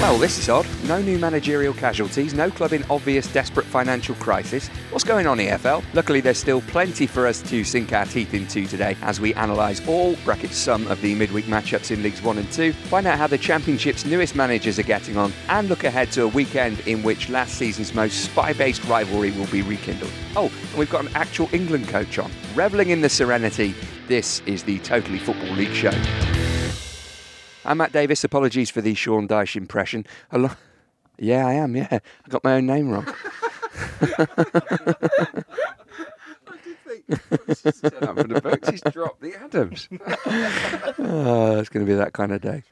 Well, this is odd. No new managerial casualties, no club in obvious desperate financial crisis. What's going on, EFL? Luckily, there's still plenty for us to sink our teeth into today as we analyse all, bracket some, of the midweek matchups in Leagues 1 and 2, find out how the Championship's newest managers are getting on, and look ahead to a weekend in which last season's most spy based rivalry will be rekindled. Oh, and we've got an actual England coach on. Revelling in the serenity, this is the Totally Football League show. I'm Matt Davis. Apologies for the Sean Dyche impression. Hello. Yeah, I am. Yeah, I got my own name wrong. Up for the books, he's dropped the Adams. oh, it's going to be that kind of day.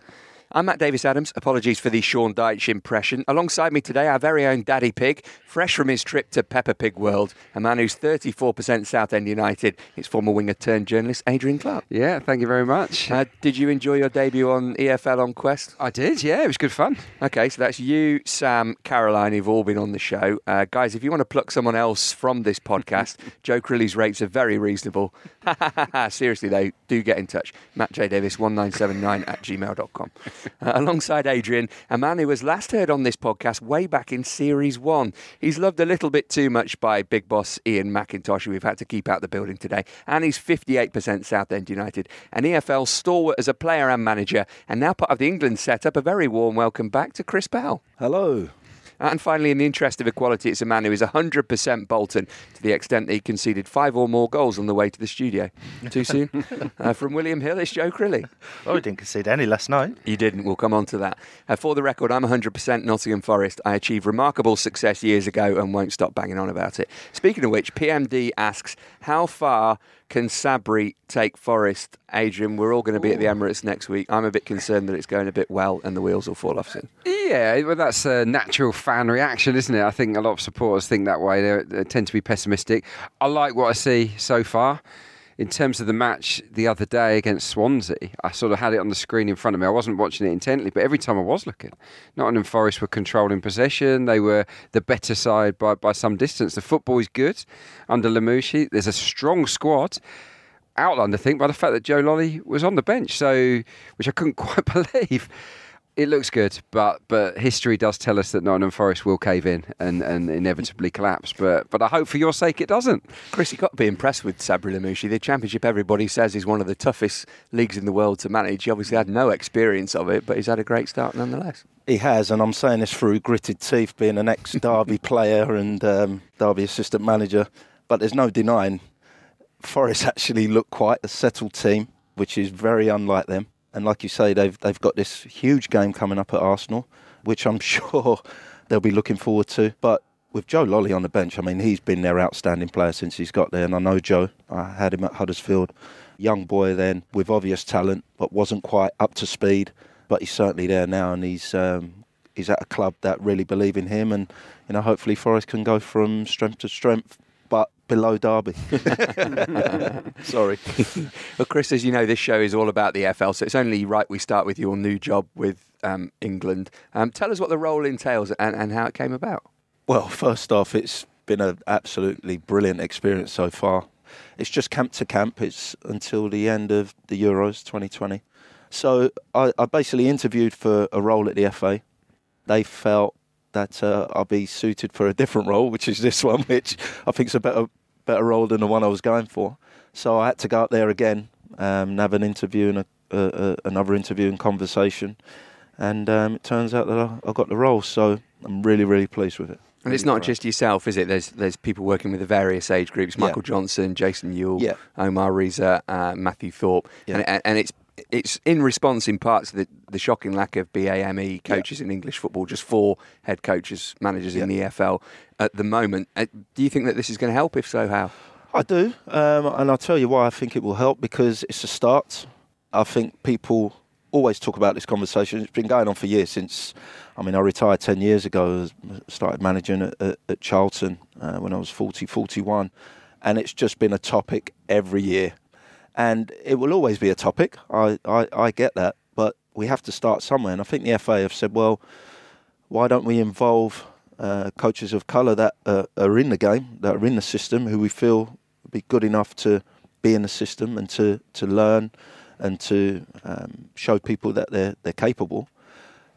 I'm Matt Davis Adams. Apologies for the Sean Dyche impression. Alongside me today, our very own Daddy Pig, fresh from his trip to Peppa Pig World, a man who's 34% Southend United. It's former winger turned journalist Adrian Clarke. Yeah, thank you very much. Uh, did you enjoy your debut on EFL on Quest? I did, yeah, it was good fun. Okay, so that's you, Sam, Caroline, who've all been on the show. Uh, guys, if you want to pluck someone else from this podcast, Joe Crilly's rates are very reasonable. Seriously, though, do get in touch. Matt J. Davis, 1979 at gmail.com. Uh, alongside Adrian, a man who was last heard on this podcast way back in Series 1. He's loved a little bit too much by big boss Ian McIntosh, who we've had to keep out the building today. And he's 58% Southend United, an EFL stalwart as a player and manager, and now part of the England setup. A very warm welcome back to Chris Powell. Hello. And finally, in the interest of equality, it's a man who is 100% Bolton to the extent that he conceded five or more goals on the way to the studio. Too soon? uh, from William Hill, it's Joe Crilly. Oh, we didn't concede any last night. You didn't. We'll come on to that. Uh, for the record, I'm 100% Nottingham Forest. I achieved remarkable success years ago and won't stop banging on about it. Speaking of which, PMD asks, how far can Sabri take Forest? Adrian, we're all going to be at the Emirates next week. I'm a bit concerned that it's going a bit well and the wheels will fall off soon. Yeah, well, that's a natural fan reaction, isn't it? I think a lot of supporters think that way. They, they tend to be pessimistic. I like what I see so far. In terms of the match the other day against Swansea, I sort of had it on the screen in front of me. I wasn't watching it intently, but every time I was looking, Nottingham Forest were controlling possession. They were the better side by, by some distance. The football is good under Lamouchi. There's a strong squad outlined, I think, by the fact that Joe Lolly was on the bench, so which I couldn't quite believe. It looks good, but but history does tell us that Nottingham Forest will cave in and, and inevitably collapse. But but I hope for your sake it doesn't. Chris, you've got to be impressed with Sabri Lamouchi. The Championship, everybody says, is one of the toughest leagues in the world to manage. He obviously had no experience of it, but he's had a great start nonetheless. He has, and I'm saying this through gritted teeth, being an ex Derby player and um, Derby assistant manager. But there's no denying Forest actually look quite a settled team, which is very unlike them. And like you say, they've they've got this huge game coming up at Arsenal, which I'm sure they'll be looking forward to. But with Joe Lolly on the bench, I mean, he's been their outstanding player since he's got there. And I know Joe, I had him at Huddersfield, young boy then with obvious talent, but wasn't quite up to speed. But he's certainly there now, and he's um, he's at a club that really believe in him. And you know, hopefully Forest can go from strength to strength, but below Derby. Sorry. well, Chris, as you know, this show is all about the FL, so it's only right we start with your new job with um, England. Um, tell us what the role entails and, and how it came about. Well, first off, it's been an absolutely brilliant experience so far. It's just camp to camp. It's until the end of the Euros 2020. So I, I basically interviewed for a role at the FA. They felt that uh, I'll be suited for a different role, which is this one, which I think is a better better role than the one I was going for. So I had to go out there again um, and have an interview and a, uh, uh, another interview and conversation. And um, it turns out that I, I, got the role, so I'm really, really pleased with it. And it's not just yourself, is it? There's there's people working with the various age groups: Michael yeah. Johnson, Jason Euell, yeah. Omar Reza, uh, Matthew Thorpe, yeah. and, and it's it's in response in parts to the, the shocking lack of BAME coaches yeah. in English football, just four head coaches, managers yeah. in the EFL at the moment. Uh, do you think that this is going to help? If so, how? I do, um, and I'll tell you why I think it will help because it's a start. I think people always talk about this conversation. It's been going on for years since, I mean, I retired 10 years ago, started managing at, at, at Charlton uh, when I was 40, 41, and it's just been a topic every year and it will always be a topic. I, I, I get that, but we have to start somewhere. And I think the FA have said, well, why don't we involve uh, coaches of colour that uh, are in the game, that are in the system, who we feel be good enough to be in the system and to, to learn and to um, show people that they're they're capable.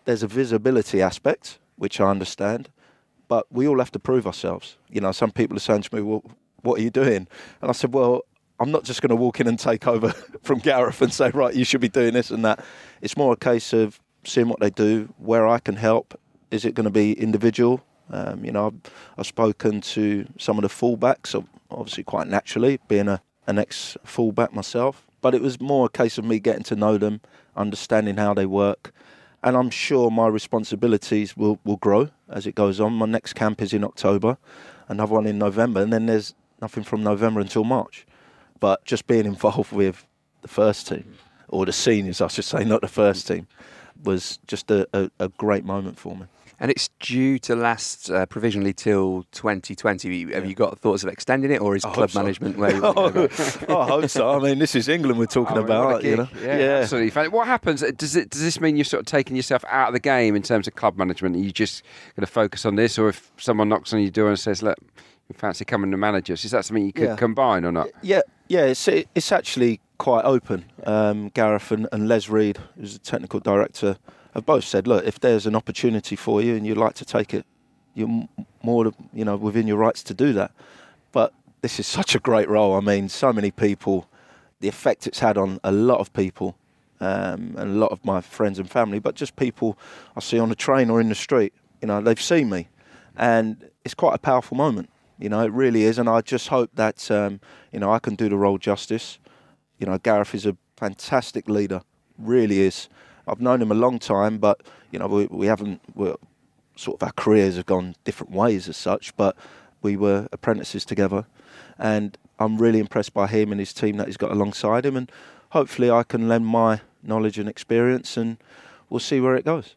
there's a visibility aspect, which I understand, but we all have to prove ourselves. You know, some people are saying to me, well, what are you doing? And I said, well, I'm not just going to walk in and take over from Gareth and say, right, you should be doing this and that. It's more a case of seeing what they do, where I can help. Is it going to be individual? Um, you know, I've, I've, spoken to some of the fullbacks, obviously quite naturally, being a, an ex fullback myself. But it was more a case of me getting to know them, understanding how they work. And I'm sure my responsibilities will, will grow as it goes on. My next camp is in October, another one in November, and then there's nothing from November until March. But just being involved with the first team, or the seniors, I should say, not the first team, was just a, a, a great moment for me. And it's due to last uh, provisionally till 2020. Have you got thoughts of extending it, or is I club management so. where you oh, I hope so. I mean, this is England we're talking oh, about. You know? Yeah, yeah, absolutely. What happens? Does it? Does this mean you're sort of taking yourself out of the game in terms of club management? Are you just going to focus on this, or if someone knocks on your door and says, "Look, fancy coming to manage us," is that something you could yeah. combine or not? Yeah, yeah. It's it's actually quite open. Um, Gareth and, and Les Reed, who's the technical director have both said, look, if there's an opportunity for you and you'd like to take it, you're more, you know, within your rights to do that. But this is such a great role. I mean, so many people, the effect it's had on a lot of people, um, and a lot of my friends and family, but just people I see on the train or in the street. You know, they've seen me, and it's quite a powerful moment. You know, it really is, and I just hope that um, you know I can do the role justice. You know, Gareth is a fantastic leader, really is. I've known him a long time, but you know we, we haven't. Sort of our careers have gone different ways as such, but we were apprentices together, and I'm really impressed by him and his team that he's got alongside him, and hopefully I can lend my knowledge and experience, and we'll see where it goes.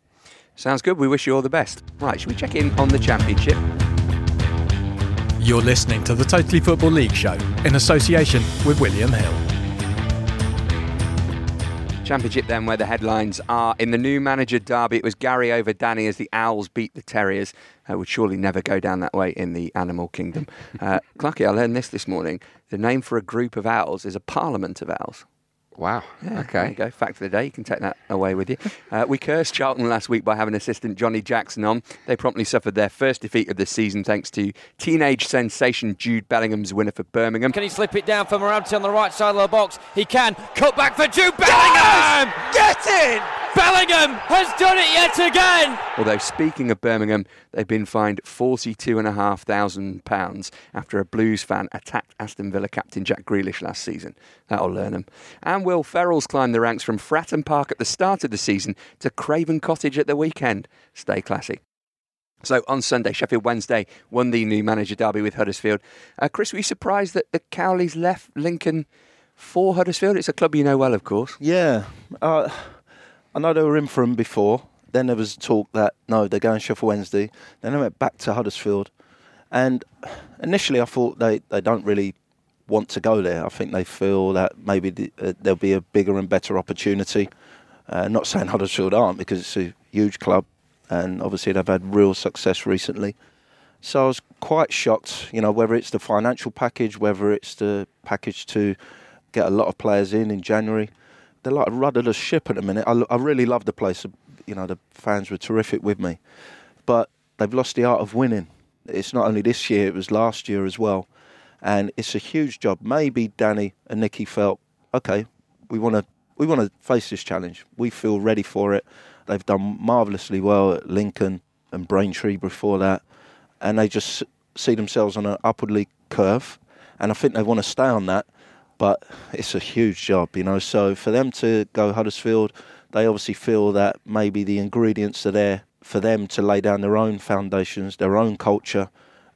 Sounds good. We wish you all the best. Right, should we check in on the championship? You're listening to the Totally Football League show in association with William Hill. Championship then, where the headlines are in the new manager derby, it was Gary over Danny as the Owls beat the Terriers. Uh, would surely never go down that way in the animal kingdom. Uh, Clarky, I learned this this morning. The name for a group of owls is a parliament of owls. Wow. Yeah, okay. There you go. Fact of the day. You can take that away with you. Uh, we cursed Charlton last week by having assistant Johnny Jackson on. They promptly suffered their first defeat of the season thanks to teenage sensation Jude Bellingham's winner for Birmingham. Can he slip it down for Moramti on the right side of the box? He can. Cut back for Jude Bellingham! Yes! Get in! Bellingham has done it yet again. Although, speaking of Birmingham, they've been fined £42,500 after a Blues fan attacked Aston Villa captain Jack Grealish last season. That'll learn them. And Will Ferrell's climbed the ranks from Fratton Park at the start of the season to Craven Cottage at the weekend. Stay classy. So on Sunday, Sheffield Wednesday won the new manager derby with Huddersfield. Uh, Chris, were you surprised that the Cowleys left Lincoln for Huddersfield? It's a club you know well, of course. Yeah. Uh, I know they were in for him before. Then there was talk that no, they're going Sheffield Wednesday. Then they went back to Huddersfield, and initially I thought they, they don't really want to go there. I think they feel that maybe the, uh, there'll be a bigger and better opportunity. Uh, not saying Huddersfield aren't because it's a huge club, and obviously they've had real success recently. So I was quite shocked, you know, whether it's the financial package, whether it's the package to get a lot of players in in January they're like a rudderless ship at the minute. I, I really love the place. You know, the fans were terrific with me, but they've lost the art of winning. It's not only this year; it was last year as well, and it's a huge job. Maybe Danny and Nicky felt, okay, we want to we want to face this challenge. We feel ready for it. They've done marvellously well at Lincoln and Braintree before that, and they just see themselves on an upwardly curve, and I think they want to stay on that but it's a huge job, you know. So for them to go Huddersfield, they obviously feel that maybe the ingredients are there for them to lay down their own foundations, their own culture,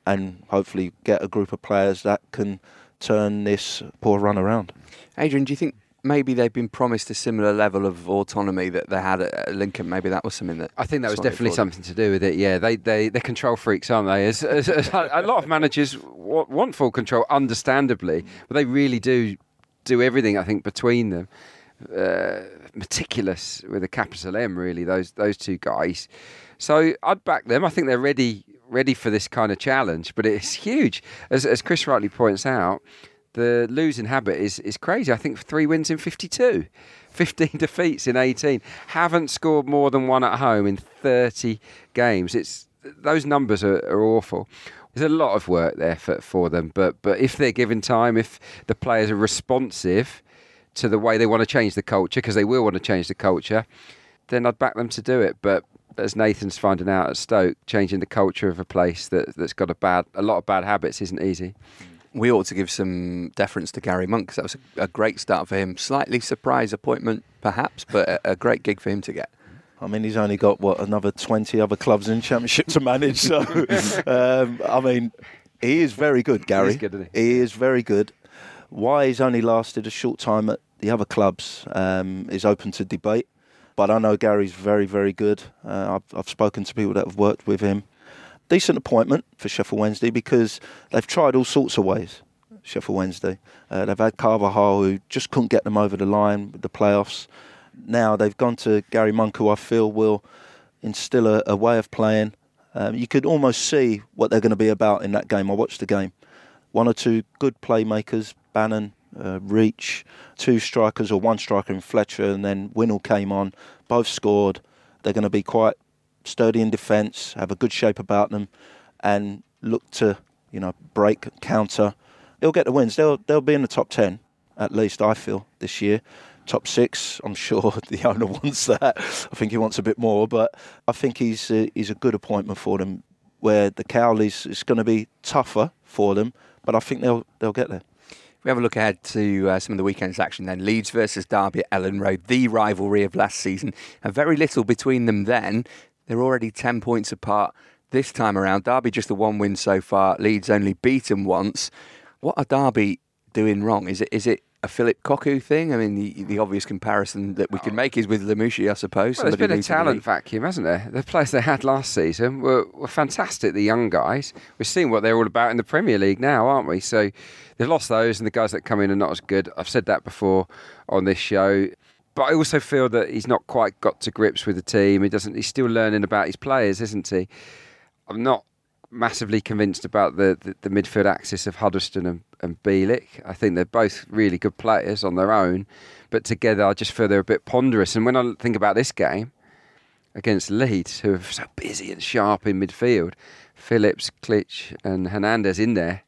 and hopefully get a group of players that can turn this poor run around. Adrian, do you think maybe they've been promised a similar level of autonomy that they had at Lincoln. Maybe that was something that I think that was definitely something to do with it. Yeah, they they they're control freaks, aren't they? As, as, as a lot of managers want full control, understandably, but they really do do everything. I think between them. Uh, meticulous with a capital M, really. Those those two guys. So I'd back them. I think they're ready ready for this kind of challenge. But it's huge, as as Chris rightly points out the losing habit is, is crazy. I think three wins in 52, 15 defeats in 18. Haven't scored more than one at home in 30 games. It's Those numbers are, are awful. There's a lot of work there for, for them, but, but if they're given time, if the players are responsive to the way they want to change the culture, because they will want to change the culture, then I'd back them to do it. But as Nathan's finding out at Stoke, changing the culture of a place that, that's got a bad, a lot of bad habits isn't easy. We ought to give some deference to Gary Monk because that was a, a, great start for him. Slightly surprise appointment, perhaps, but a, a, great gig for him to get. I mean, he's only got what another twenty other clubs in Championship to manage. So, um, I mean, he is very good, Gary. He is, good, he? he is very good. Why he's only lasted a short time at the other clubs um, is open to debate. But I know Gary's very, very good. Uh, I've, I've spoken to people that have worked with him. Decent appointment for Sheffield Wednesday because they've tried all sorts of ways. Sheffield Wednesday. Uh, they've had Carvalhal who just couldn't get them over the line with the playoffs. Now they've gone to Gary Monk, who I feel will instill a, a way of playing. Um, you could almost see what they're going to be about in that game. I watched the game. One or two good playmakers, Bannan, uh, Reach, two strikers or one striker in Fletcher, and then Winnall came on. Both scored. They're going to be quite sturdy in defence, have a good shape about them, and look to you know break counter. They'll get the wins. They'll they'll be in the top ten at least. I feel this year. Top six, I'm sure the owner wants that. I think he wants a bit more, but I think he's a, he's a good appointment for them. Where the Cowleys is going to be tougher for them, but I think they'll they'll get there. We have a look ahead to uh, some of the weekend's action then. Leeds versus Derby at Elland Road, the rivalry of last season. And very little between them then. They're already 10 points apart this time around. Derby just the one win so far. Leeds only beaten once. What are Derby doing wrong? Is it is it a Philip Cocu thing? I mean, the, the obvious comparison that we can make is with Lamouchi, I suppose. Well, there's been a talent vacuum, hasn't there? The players they had last season were, were fantastic, the young guys. We're seeing what they're all about in the Premier League now, aren't we? So they've lost those, and the guys that come in are not as good. I've said that before on this show. But I also feel that he's not quite got to grips with the team. He doesn't. He's still learning about his players, isn't he? I'm not massively convinced about the, the, the midfield axis of Huddlestone and, and Bielik. I think they're both really good players on their own, but together I just feel they're a bit ponderous. And when I think about this game against Leeds, who are so busy and sharp in midfield, Phillips, Klich, and Hernandez in there,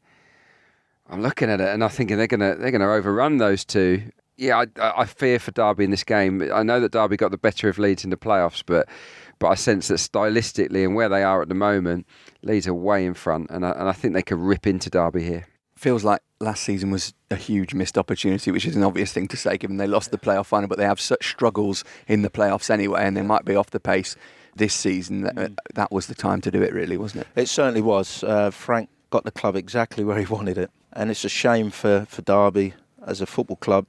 I'm looking at it and I'm thinking they're gonna they're gonna overrun those two. Yeah, I, I fear for Derby in this game. I know that Derby got the better of Leeds in the playoffs, but but I sense that stylistically and where they are at the moment, Leeds are way in front, and I, and I think they could rip into Derby here. Feels like last season was a huge missed opportunity, which is an obvious thing to say given they lost the playoff final, but they have such struggles in the playoffs anyway, and they might be off the pace this season. That, mm. that was the time to do it, really, wasn't it? It certainly was. Uh, Frank got the club exactly where he wanted it, and it's a shame for, for Derby as a football club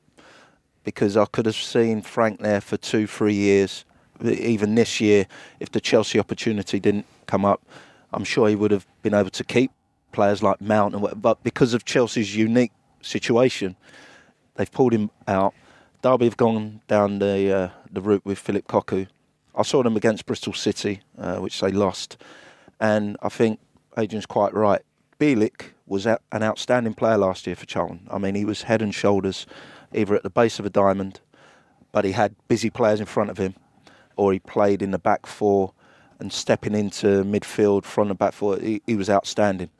because I could have seen Frank there for two, three years even this year, if the Chelsea opportunity didn't come up, I'm sure he would have been able to keep players like Mount. And but because of Chelsea's unique situation, they've pulled him out. Derby have gone down the uh, the route with Philip Cocu. I saw them against Bristol City, uh, which they lost, and I think Adrian's quite right. Bielik was an outstanding player last year for Charlton. I mean, he was head and shoulders, either at the base of a diamond, but he had busy players in front of him or he played in the back four and stepping into midfield from the back four, he, he was outstanding.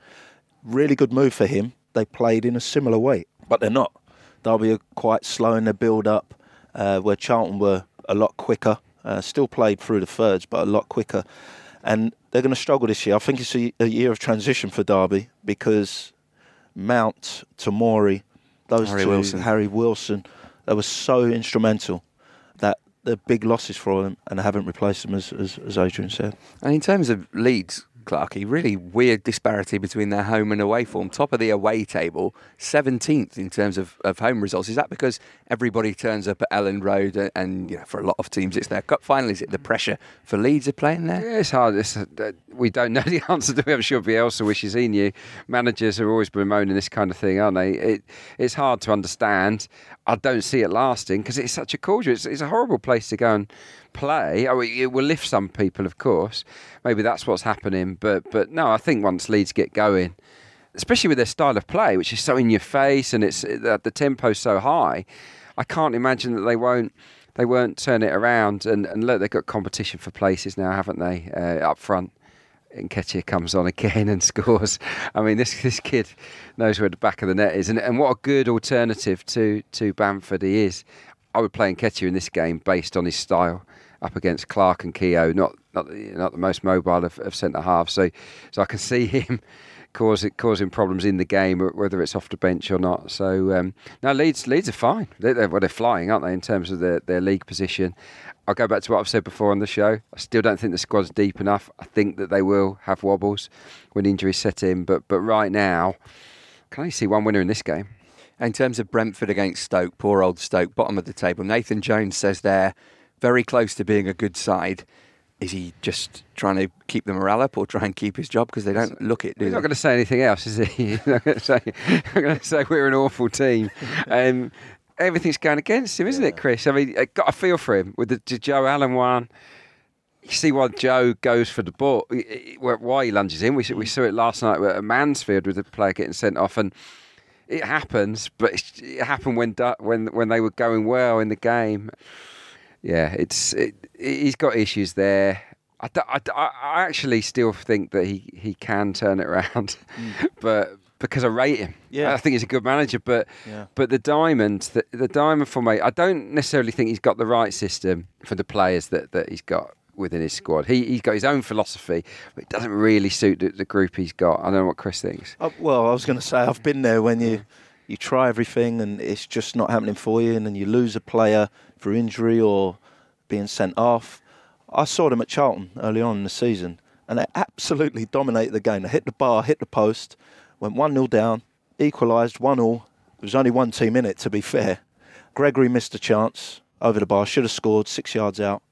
Really good move for him. They played in a similar way, but they're not. Derby are quite slow in their build up, uh, where Charlton were a lot quicker. Uh, still played through the thirds, but a lot quicker. And they're going to struggle this year. I think it's a, a year of transition for Derby because Mount, Tomori, those Harry two, Wilson. Harry Wilson, they were so instrumental that they're big losses for them, and I haven't replaced them, as, as, as Adrian said. And in terms of Leeds, Clarky, really weird disparity between their home and away form. Top of the away table, 17th in terms of, of home results. Is that because everybody turns up at Elland Road and, and you know, for a lot of teams it's their cup final? Is it the pressure for Leeds are playing there? Yeah, it's hard. It's, uh, we don't know the answer to it. I'm sure Bielsa wishes he knew. Managers are always bemoaning this kind of thing, aren't they? It, it's hard to understand. I don't see it lasting because it's such a culture. It's, it's a horrible place to go and play. Mean, it will lift some people, of course. Maybe that's what's happening. But but no, I think once Leeds get going, especially with their style of play, which is so in your face and it's the tempo's so high. I can't imagine that they won't they won't turn it around. And, and look, they've got competition for places now, haven't they? Uh, up front. Nketiah comes on again and scores. I mean, this this kid knows where the back of the net is, and, and what a good alternative to to Bamford he is. I would play Nketiah in this game based on his style up against Clark and Keogh, not not not the most mobile of, of centre half. So so I can see him causing causing problems in the game, whether it's off the bench or not. So um, now Leeds Leeds are fine. They're, they're, well, they're flying, aren't they, in terms of their, their league position? I'll go back to what I've said before on the show. I still don't think the squad's deep enough. I think that they will have wobbles when injuries set in, but but right now, can I see one winner in this game? In terms of Brentford against Stoke, poor old Stoke, bottom of the table. Nathan Jones says they're very close to being a good side is he just trying to keep the morale up or try and keep his job because they don't look it? Do He's they? not going to say anything else, is he? He's not going to say, going to say we're an awful team. Um, everything's going against him, isn't yeah. it, Chris? I mean, I got a feel for him with the, the Joe Allen one. You see why Joe goes for the ball, why he lunges in. We, we saw it last night at Mansfield with the player getting sent off, and it happens, but it happened when when when they were going well in the game yeah, it's it, he's got issues there. I, I, I actually still think that he, he can turn it around, mm. but because I rate him, yeah, I think he's a good manager. But yeah. but the diamond, the, the diamond for me, I don't necessarily think he's got the right system for the players that, that he's got within his squad. He he's got his own philosophy, but it doesn't really suit the, the group he's got. I don't know what Chris thinks. Uh, well, I was going to say I've been there when you you try everything and it's just not happening for you, and then you lose a player for injury or being sent off. I saw them at Charlton early on in the season, and they absolutely dominated the game. They hit the bar, hit the post, went 1 0 down, equalised 1 0. There was only one team in it, to be fair. Gregory missed a chance over the bar, should have scored six yards out.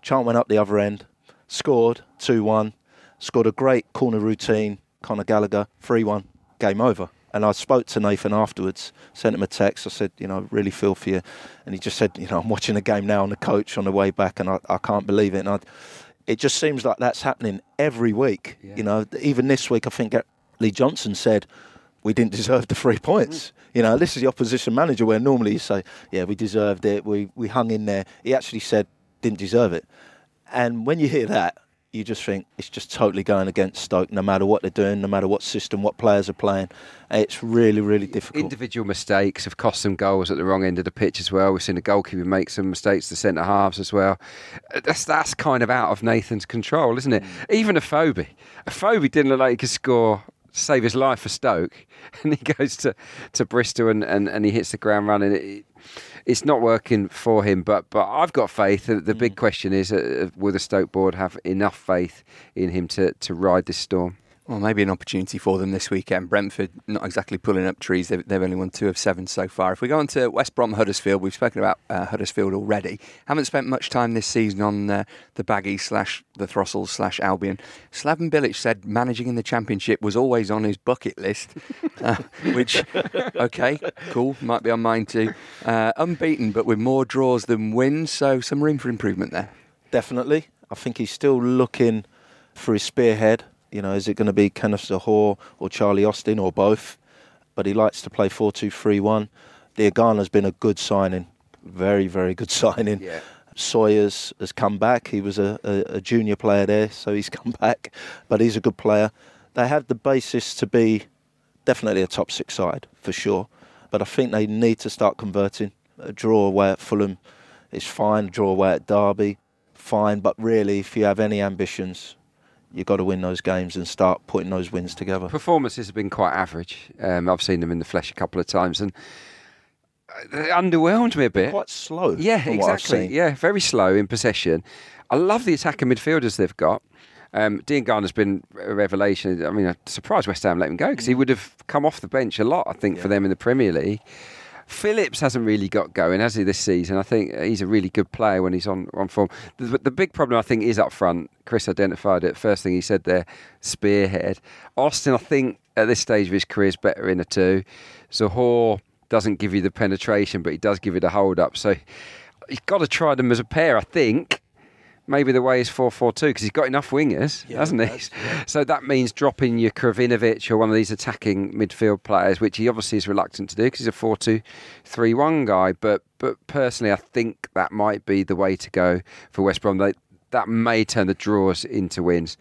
Charlton went up the other end, scored 2 1, scored a great corner routine. Conor Gallagher, 3 1, game over. And I spoke to Nathan afterwards, sent him a text. I said, you know, I really feel for you. And he just said, you know, I'm watching the game now on the coach on the way back, and I, I can't believe it. And I, it just seems like that's happening every week. Yeah. You know, even this week, I think Lee Johnson said we didn't deserve the three points. Mm. You know, this is the opposition manager where normally you say, yeah, we deserved it, we we hung in there. He actually said didn't deserve it. And when you hear that, you just think it's just totally going against Stoke, no matter what they're doing, no matter what system, what players are playing. It's really, really difficult. Individual mistakes have cost them goals at the wrong end of the pitch as well. We've seen the goalkeeper make some mistakes, the centre halves as well. Uh, that's, that's kind of out of Nathan's control, isn't it? Mm. Even a Even a Afobe didn't look like he could score save his life for Stoke, and he goes to, to Bristol and, and, and he hits the ground running. It, it's not working for him. But but I've got faith. The, the big mm. question is, uh, will the Stoke board have enough faith in him to, to ride this storm? Well, maybe an opportunity for them this weekend. Brentford not exactly pulling up trees. They've, they've only won two of seven so far. If we go on to West Brom Huddersfield, we've spoken about uh, Huddersfield already. Haven't spent much time this season on uh, the baggy slash the Throstles slash Albion. Slaven Bilic said managing in the Championship was always on his bucket list, uh, which, okay, cool, might be on mine too. Uh, unbeaten, but with more draws than wins, so some room for improvement there. Definitely. I think he's still looking for his spearhead you know, is it going to be Kenneth Zohore or Charlie Austin or both? But he likes to play 4 2 3 1. Diangana's been a good signing. Very, very good signing. Yeah. Sawyers has come back. He was a, a, a, junior player there, so he's come back. But he's a good player. They have the basis to be definitely a top six side, for sure. But I think they need to start converting. A draw away at Fulham is fine. A draw away at Derby, fine. But really, if you have any ambitions, you've got to win those games and start putting those wins together. Performances have been quite average. Um, I've seen them in the flesh a couple of times and they underwhelmed me a bit. Quite slow. Yeah, exactly. Yeah, very slow in possession. I love the attacking midfielders they've got. Um, Garner's been a revelation. I mean, I'm surprised West Ham let him go because he mm. would have come off the bench a lot, I think, yeah. for them in the Premier League. Phillips hasn't really got going, has he, this season? I think he's a really good player when he's on, on form. The, the big problem, I think, is up front. Chris identified it. First thing he said there, spearhead. Austin, I think, at this stage of his career, is better in a two. Zohore doesn't give you the penetration, but he does give you the hold up. So you've got to try them as a pair, I think. Maybe the way is 4 4 2 because he's got enough wingers, Yeah, hasn't he yeah. So that means dropping your Krovinovic or one of these attacking midfield players, which he obviously is reluctant to do because he's a 4 2 3 1 guy. But, but personally, I think that might be the way to go for West Brom. They, that may turn the draws into wins.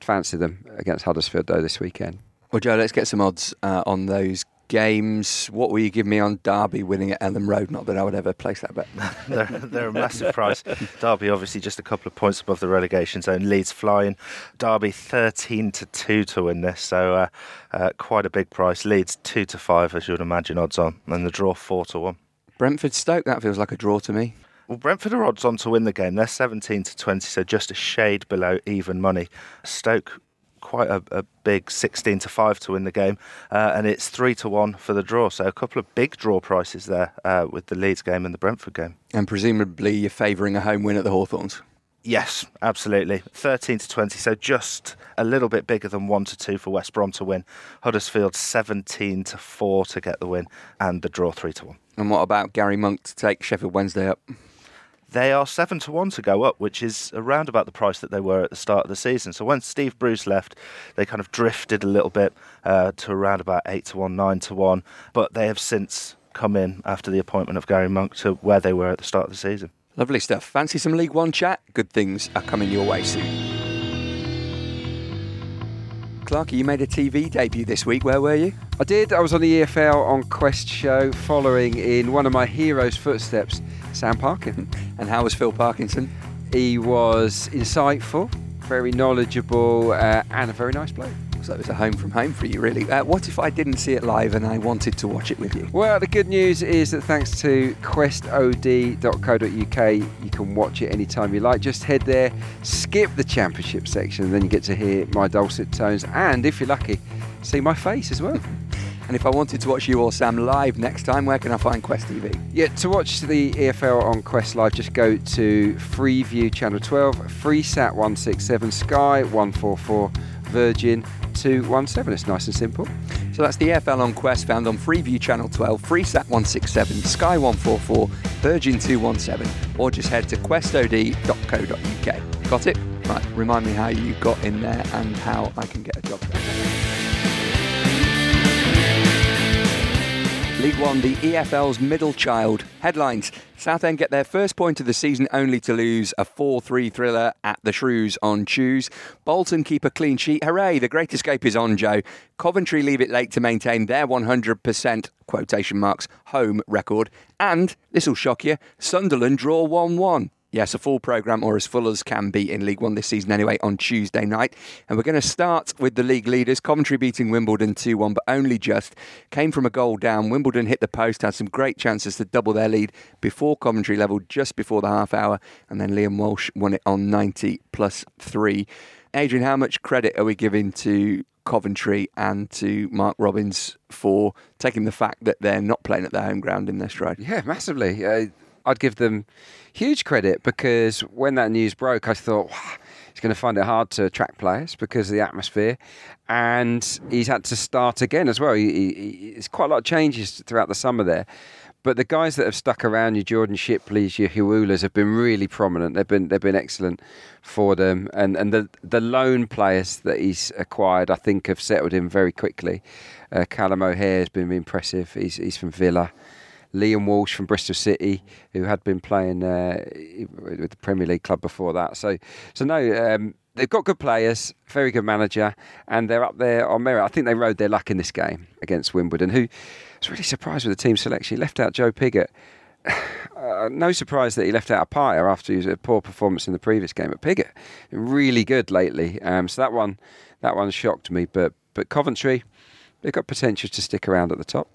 Fancy them against Huddersfield, though, this weekend. Well, Joe, let's get some odds uh, on those games. What will you give me on Derby winning at Elland Road? Not that I would ever place that bet. they're, they're a massive price. Derby obviously just a couple of points above the relegation zone. Leeds flying. Derby 13 to 2 to win this, so uh, uh, quite a big price. Leeds 2 to 5, as you would imagine, odds on. And the draw 4 to 1. Brentford Stoke, that feels like a draw to me. Well, Brentford are odds on to win the game. They're 17 to 20, so just a shade below even money. Stoke, quite a, a big 16 to 5 to win the game, uh, and it's 3 to 1 for the draw. So a couple of big draw prices there uh, with the Leeds game and the Brentford game. And presumably you're favouring a home win at the Hawthorns. Yes, absolutely. 13 to 20, so just a little bit bigger than 1 to 2 for West Brom to win. Huddersfield 17 to 4 to get the win, and the draw 3 to 1. And what about Gary Monk to take Sheffield Wednesday up? They are 7 to 1 to go up, which is around about the price that they were at the start of the season. So when Steve Bruce left, they kind of drifted a little bit uh, to around about 8 to 1, 9 to 1, but they have since come in after the appointment of Gary Monk to where they were at the start of the season. Lovely stuff. Fancy some League One chat? Good things are coming your way soon. Clarky, you made a TV debut this week. Where were you? I did. I was on the EFL on Quest show, following in one of my heroes' footsteps, Sam Parkin. And how was Phil Parkinson? He was insightful, very knowledgeable, uh, and a very nice bloke. So it was a home from home for you, really. Uh, what if I didn't see it live and I wanted to watch it with you? Well, the good news is that thanks to questod.co.uk, you can watch it anytime you like. Just head there, skip the championship section, and then you get to hear my dulcet tones, and if you're lucky, see my face as well. And if I wanted to watch you or Sam live next time, where can I find Quest TV? Yeah, to watch the EFL on Quest Live, just go to Freeview Channel 12, Freesat 167, Sky 144, Virgin 217. It's nice and simple. So that's the EFL on Quest found on Freeview Channel 12, FreeSat 167, Sky 144, Virgin 217, or just head to questod.co.uk. Got it? Right, remind me how you got in there and how I can get a job League One, the EFL's middle child. Headlines Southend get their first point of the season only to lose a 4 3 thriller at the Shrews on Tues. Bolton keep a clean sheet. Hooray, the great escape is on, Joe. Coventry leave it late to maintain their 100% quotation marks home record. And, this'll shock you, Sunderland draw 1 1. Yes, a full programme, or as full as can be in League One this season anyway, on Tuesday night. And we're going to start with the league leaders. Coventry beating Wimbledon 2 1, but only just. Came from a goal down. Wimbledon hit the post, had some great chances to double their lead before Coventry levelled just before the half hour. And then Liam Walsh won it on 90 plus 3. Adrian, how much credit are we giving to Coventry and to Mark Robins for taking the fact that they're not playing at their home ground in their stride? Yeah, massively. Uh, I'd give them huge credit because when that news broke, I thought, he's going to find it hard to attract players because of the atmosphere. And he's had to start again as well. He, he, it's quite a lot of changes throughout the summer there. But the guys that have stuck around, your Jordan Shipleys, your Huulas, have been really prominent. They've been they've been excellent for them, and and the the loan players that he's acquired, I think, have settled in very quickly. Uh, Callum O'Hare has been impressive. He's he's from Villa. Liam Walsh from Bristol City, who had been playing uh, with the Premier League club before that. So, so no, um, they've got good players, very good manager, and they're up there on merit. I think they rode their luck in this game against Wimbledon, who was really surprised with the team selection. He left out Joe Pigott. Uh, no surprise that he left out a Pyer after his poor performance in the previous game. But Pigott, really good lately. Um, so that one, that one shocked me. But but Coventry, they've got potential to stick around at the top.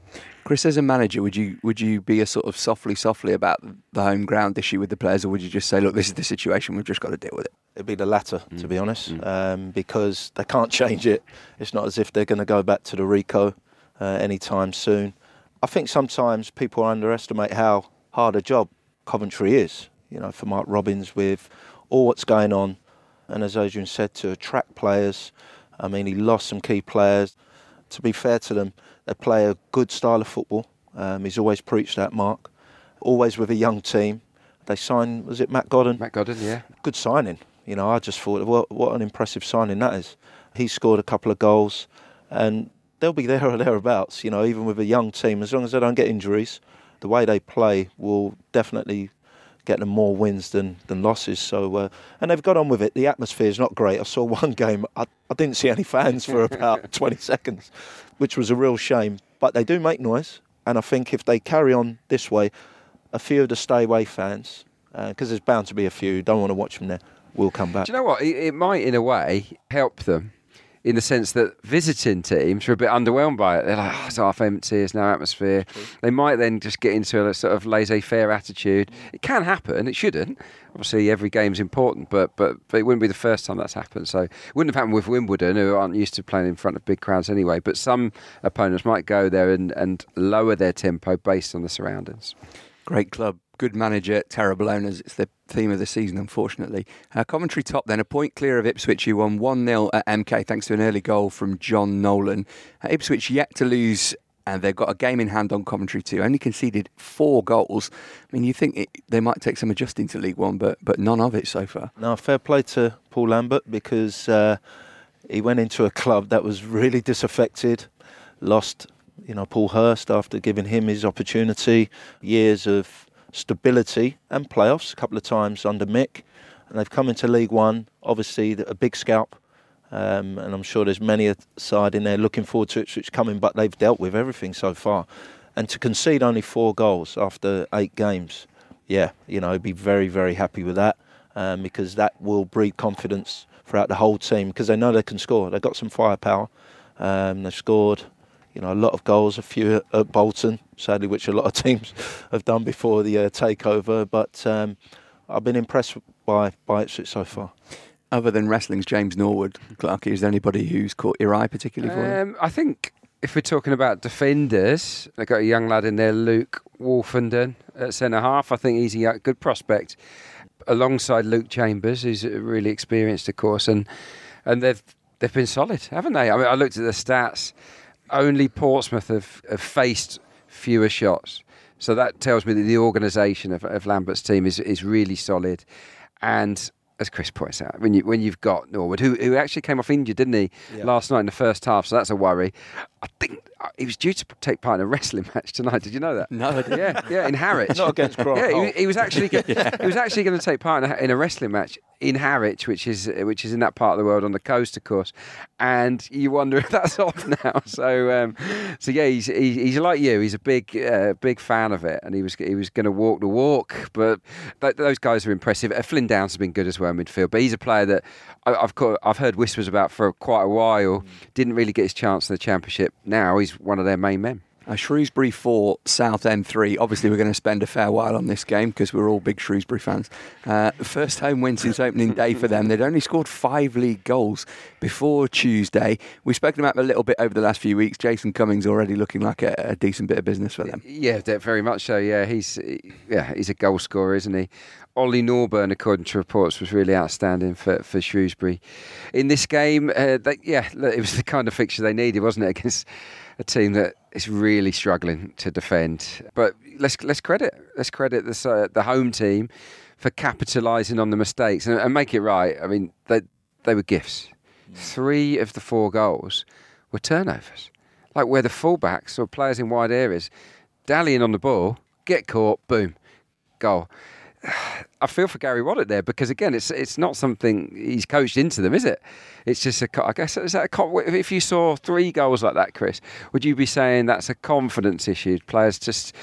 Chris, as a manager, would you would you be a sort of softly, softly about the home ground issue with the players, or would you just say, look, this is the situation, we've just got to deal with it? It'd be the latter, to be honest, um, because they can't change it. It's not as if they're going to go back to the Ricoh uh, anytime soon. I think sometimes people underestimate how hard a job Coventry is. You know, for Mark Robins with all what's going on, and as Adrian said, to attract players. I mean, he lost some key players. To be fair to them, they play a good style of football. Um, he's always preached that, Mark. Always with a young team, they signed, was it Matt Godden? Matt Godden, yeah. Good signing. You know, I just thought, what, what an impressive signing that is. He scored a couple of goals, and they'll be there or thereabouts, you know, even with a young team, as long as they don't get injuries. The way they play will definitely get them more wins than, than losses. So, uh, and they've got on with it. The atmosphere is not great. I saw one game, I, I didn't see any fans for about 20 seconds, which was a real shame. But they do make noise, and I think if they carry on this way, a few of the stay away fans, because uh, there's bound to be a few don't want to watch them there, will come back. Do you know what? It, it might, in a way, help them in the sense that visiting teams are a bit underwhelmed by it. They're like, oh, it's half empty, there's no atmosphere. They might then just get into a sort of laissez-faire attitude. It can happen, it shouldn't. Obviously, every game's important, but, but but it wouldn't be the first time that's happened. So it wouldn't have happened with Wimbledon, who aren't used to playing in front of big crowds anyway. But some opponents might go there and, and lower their tempo based on the surroundings. Great club, good manager, terrible owners. It's the theme of the season, unfortunately. Uh, Coventry top then, a point clear of Ipswich, who won 1 0 at MK thanks to an early goal from John Nolan. Uh, Ipswich yet to lose. And they've got a game in hand on Coventry too. Only conceded four goals. I mean, you think it, they might take some adjusting to League One, but but none of it so far. Now, fair play to Paul Lambert because uh, he went into a club that was really disaffected, lost you know, Paul Hurst after giving him his opportunity, years of stability and playoffs a couple of times under Mick. And they've come into League One, obviously a big scalp. Um, and I'm sure there's many a side in there looking forward to Ipswich coming, but they've dealt with everything so far. And to concede only four goals after eight games, yeah, you know, be very, very happy with that um, because that will breed confidence throughout the whole team because they know they can score. They've got some firepower. Um, they've scored you know, a lot of goals, a few at Bolton, sadly, which a lot of teams have done before the uh, takeover. But um, I've been impressed by by Ipswich so far. Other than wrestling's James Norwood, Clarky, is there anybody who's caught your eye particularly for um, I think if we're talking about defenders, they've got a young lad in there, Luke Woolfenden at centre half. I think he's a good prospect alongside Luke Chambers, who's really experienced, of course, and and they've they've been solid, haven't they? I mean, I looked at the stats only Portsmouth have, have faced fewer shots. So that tells me that the organisation of, of Lambert's team is, is really solid. And as Chris points out, when you when you've got Norwood, who who actually came off injured, didn't he, yeah. last night in the first half? So that's a worry. I think uh, he was due to take part in a wrestling match tonight. Did you know that? No. Yeah, yeah, in Harwich. Not against Cross. Yeah, he, he, was actually yeah. he was actually going to take part in a, in a, wrestling match in Harwich, which is which is in that part of the world on the coast, of course. And you wonder if that's off now. So, um, so yeah, he's he's like you. He's a big uh, big fan of it, and he was he was going to walk the walk. But th- those guys are impressive. Uh, Flynn Downes has been good as well in midfield, but he's a player that I, have I've heard whispers about for quite a while. Didn't really get his chance in the championship. Now he's one of their main men. Uh, Shrewsbury 4, Southend 3. Obviously, we're going to spend a fair while on this game because we're all big Shrewsbury fans. Uh, first home win since opening day for them. They'd only scored five league goals before Tuesday. We've spoken about them a little bit over the last few weeks. Jason Cummings already looking like a, a decent bit of business for them. Yeah, very much so. Yeah, he's yeah he's a goal scorer, isn't he? Ollie Norburn, according to reports, was really outstanding for, for Shrewsbury. In this game, uh, they, yeah, it was the kind of fixture they needed, wasn't it, against a team that is really struggling to defend. But let's let's credit let's credit the uh, the home team for capitalising on the mistakes and, and, make it right. I mean, they they were gifts. Three of the four goals were turnovers, like where the fullbacks or players in wide areas dallying on the ball, get caught, boom, goal. I feel for Gary Waddock there because again, it's it's not something he's coached into them, is it? It's just a. I guess is that a, if you saw three goals like that, Chris, would you be saying that's a confidence issue? Players just